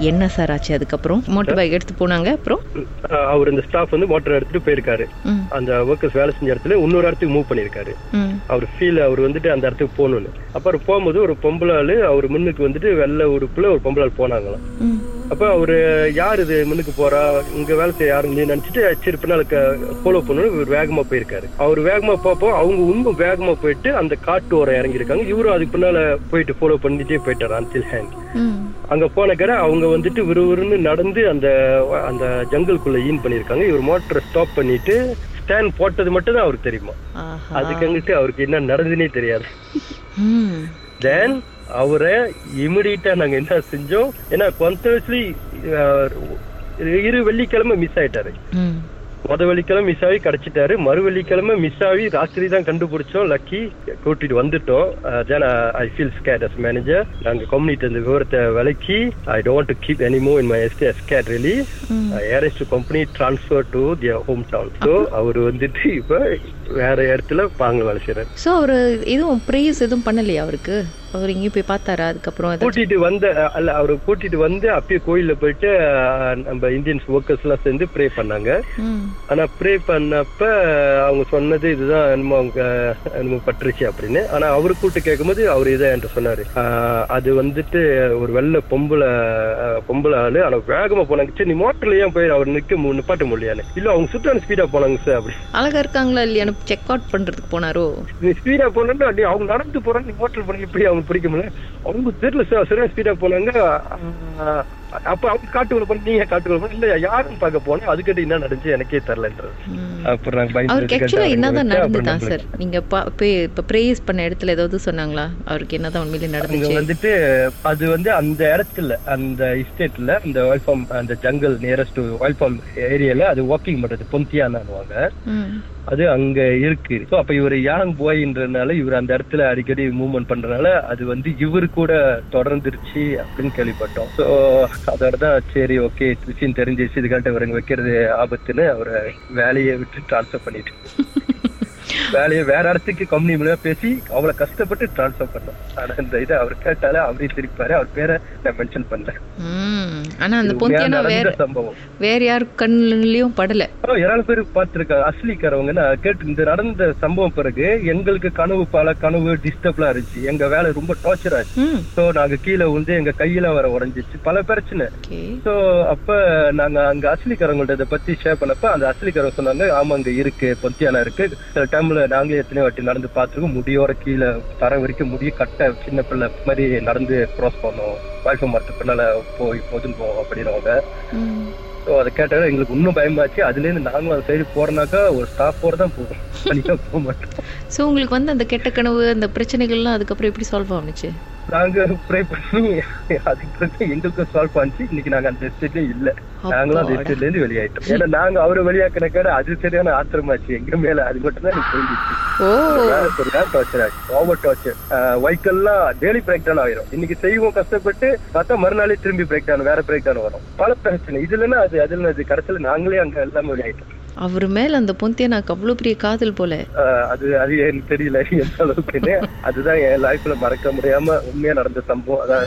என்ன சார் ஆச்சு? அதுக்கப்புறம் மோட்டர் பைக் எடுத்து போனாங்க. அப்புறம்? அவர் இந்த ஸ்டாஃப் வந்து மோட்டர் எடுத்துட்டு போயிருக்காரு. அந்த ஒர்க்கர்ஸ் வேலை செஞ்ச இடத்துல இன்னொரு இடத்துக்கு மூவ் பண்ணியிருக்காரு. ம். அவர் ஃபீல் அவர் வந்துட்டு அந்த இடத்துக்கு போகணும்னு. அப்புறம் போகும்போது ஒரு பொம்பளை ஆளு அவர் முன்னுக்கு வந்துட்டு வெள்ளை உடுப்புல ஒரு பொம்பளை ஆள் போனாங்களாம். அப்ப அவரு யார் இது முன்னுக்கு போறா? இங்க வேலை செய்ய யாருன்னு நினைச்சிட்டு சரி பின்னால ஃபாலோ பண்ணணும் இவர் வேகமா போயிருக்காரு. அவர் வேகமா போப்போ அவங்க இன்னும் வேகமா போயிட்டு அந்த காட்டு ஓரம் இறங்கியிருக்காங்க. இவரும் அதுக்கு பின்னால போயிட்டு ஃபாலோ பண்ணிட்டே போயிட்டாரு அன்டில் ஹேண்ட் அங்க போனக்கற அவங்க வந்துட்டு விறுவிறுன்னு நடந்து அந்த அந்த ஜங்கலுக்குள்ள ஈன் பண்ணிருக்காங்க இவர் மோட்டரை ஸ்டாப் பண்ணிட்டு ஸ்டாண்ட் போட்டது மட்டும் தான் அவருக்கு தெரியுமா? அதுக்கு அங்கிட்டு அவருக்கு என்ன நடந்துனே தெரியாது. தென் அவரை இமிடியட்டா நாங்க என்ன செஞ்சோம்? ஏன்னா கண்டினியூஸ்லி இரு வெள்ளிக்கிழமை மிஸ் ஆயிட்டாரு. முத வெள்ளிக்கிழமை மிஸ் ஆகி கிடைச்சிட்டாரு. மறு வெள்ளிக்கிழமை மிஸ் ஆகி ராத்திரி தான் கண்டுபிடிச்சோம். லக்கி கூட்டிட்டு வந்துட்டோம். Then I feel scared as manager நாங்க கம்யூனிட்டி அந்த விவரத்தை விலக்கி I don't to keep anymore in my. Estate scared really arrest company transfer to their hometown so அவர் வந்துட்டு இப்ப வேற இடத்துல பாங்க வேலை செய்யறாரு ஸோ அவர் எதுவும் ப்ரேஸ் எதுவும் பண்ணலையா அவருக்கு? அவர் இங்கேயும் போய் பார்த்தாரா? அதுக்கப்புறம் கூட்டிட்டு வந்த அல்ல அவரை கூட்டிட்டு வந்து அப்பயே கோயில்ல போயிட்டு நம்ம இந்தியன்ஸ் ஒர்க்கர்ஸ் எல்லாம் சேர்ந்து ப்ரே பண்ணாங்க. ம். ஆனா ப்ரே பண்ணப்ப அவங்க சொன்னது இதுதான் என்னமோ அவங்க என்னமோ பற்றுச்சு அப்படின்னு. ஆனா அவரு கூட்டு கேட்கும்போது அவர் இதை என்கிட்ட சொன்னாரு. அது வந்துட்டு ஒரு வெள்ளை பொம்பளை பொம்பளை ஆளு. ஆனா வேகமா போனாங்க. சரி நீ மோட்டர்ல ஏன் போய் அவர் நிக்க நிப்பாட்ட முடியாது இல்ல அவங்க சுத்தான ஸ்பீடா போனாங்க சார் அப்படி. அழகா இருக்காங்களா இல்லையான்னு செக் அவுட் பண்றதுக்கு போனாரோ? நீ ஸ்பீடா போனா நீ அவங்க நடந்து போறாங்க நீ மோட்டர் போனீங்க எப்படி அவங்க பிடிக்க முடியல. அவங்க தெரியல சார் சரியா ஸ்பீடா போனாங்க. அப்ப அவங்க காட்டுக்குள்ள போன நீங்க காட்டுக்குள்ள போன இல்ல யாரும் பார்க்க போனேன் அதுக்கிட்ட என்ன நடந்துச்சு எனக்கே தெரியலன்றது. அப்புறம் நாங்க அவருக்கு ஆக்சுவலா என்னதான் நம்மளுக்கு- சார்? நீங்க இப்ப ப்ரேயர்ஸ் பண்ண இடத்துல ஏதாவது சொன்னாங்களா? அவருக்கு என்னதான் உண்மையிலே நடந்துச்சு? வந்துட்டு அது வந்து அந்த இடத்துல அந்த இஸ்டேட்ல அந்த ஆயில் ஃபார்ம் அந்த ஜங்கல் நியரஸ்ட் ஆயில் ஃபார்ம் ஏரியால அது வாக்கிங் பண்றது பொந்தியானானுவாங்க ம். அது அங்க இருக்கு. ஸோ அப்ப இவர் யாங் போயின்றதுனால இவர் அந்த இடத்துல அடிக்கடி மூவ்மெண்ட் பண்றதுனால அது வந்து இவரு கூட தொடர்ந்துருச்சு அப்படின்னு கேள்விப்பட்டோம். ஸோ அதோட தான் சரி ஓகே விஷயம் தெரிஞ்சிச்சு இதுக்காட்ட இவருங்க வைக்கிறது ஆபத்துன்னு அவரை வேலையை விட்டு டிரான்ஸ்ஃபர் பண்ணிட்டு. வேலையை வேற இடத்துக்கு கம்பெனி மூலியமா பேசி அவ்வளவு கஷ்டப்பட்டு ட்ரான்ஸ்ஃபர் பண்ணோம். ஆனா இந்த இதை அவர் கேட்டாலே அவரே சிரிப்பாரு. அவர் பேரை நான் மென்ஷன் பண்றேன் ம். ஆனா அந்த பொந்தியானா வேற சம்பவம். வேற யார் கண்ணுலயும் படல. ஏராளம் பேர் பார்த்திருக்காங்க அஸ்லிக்காரவங்க நான் கேட்டு இந்த நடந்த சம்பவம் பிறகு எங்களுக்கு கனவு பல கனவு டிஸ்டர்ப்லாம் இருந்துச்சு. எங்க வேலை ரொம்ப டார்ச்சர் ஆச்சு. சோ நாங்க கீழே வந்து எங்க கையில வர உடஞ்சிச்சு. பல பிரச்சனை. சோ அப்ப நாங்க அங்க அஸ்லிக்காரங்கள்ட்ட இதை பத்தி ஷேர் பண்ணப்ப அந்த அஸ்லிக்காரங்க சொன்னாங்க ஆமா அங்க இருக்கு பொத்தியானா இருக்கு. டைம்ல நாங்களே எத்தனை வாட்டி நடந்து பார்த்துருக்கோம். முடியோட கீழே தர வரைக்கும் முடிய கட்ட சின்ன பிள்ளை மாதிரி நடந்து கிராஸ் பண்ணோம். வாய்ப்பு மரத்து பின்னால போய் போதும் அப்படின்னவங்க. ம். ஸோ அதை கேட்டாலும் எங்களுக்கு இன்னும் பயமாச்சு. அதுலேருந்து நாங்களும் அந்த சைடு போறனாக்கா ஒரு ஸ்டாஃபோட தான் போவோம். தனியாக போக மாட்டோம். ஸோ உங்களுக்கு வந்து அந்த கெட்ட கனவு அந்த பிரச்சனைகள்லாம் அதுக்கப்புறம் எப்படி சால்வ் ஆனிச்சு நாங்க ப்ரே பண்ணி அதுக்கு பிறகு எங்களுக்கும் சால்வ் ஆனிச்சு இன்னைக்கு நாங்க அந்த எஸ்டேட்லயே இல்ல. நாங்களும் அந்த எஸ்டேட்ல இருந்து வெளியாயிட்டோம். ஏன்னா நாங்க அவரை வெளியாக்கினக்காட அது சரியான ஆத்திரமாச்சு. எங்க மேல அது மட்டும் தான் எனக்கு சரியான டார்ச்சர் ஆச்சு. ஓவர் டார்ச்சர் வைக்கல்லாம் டெய்லி பிரேக் டவுன் ஆயிரும். இன்னைக்கு செய்வோம் கஷ்டப்பட்டு பார்த்தா மறுநாளே திரும்பி பிரேக் டவுன் வேற பிரேக் டவுன் வரும். பல பிரச்சனை. இதுலன்னா அது அதுல அது கடைசியில நாங்களே அங்க எல்லாமே வெளியாயிட்டோம். அவர் மேல அந்த பொந்தியனாக்கு அவ்வளவு பெரிய காதல் போல. அது அது எனக்கு தெரியல. எந்த அதுதான் என் லைஃப்ல மறக்க முடியாம உண்மையா நடந்த சம்பவம். அதான்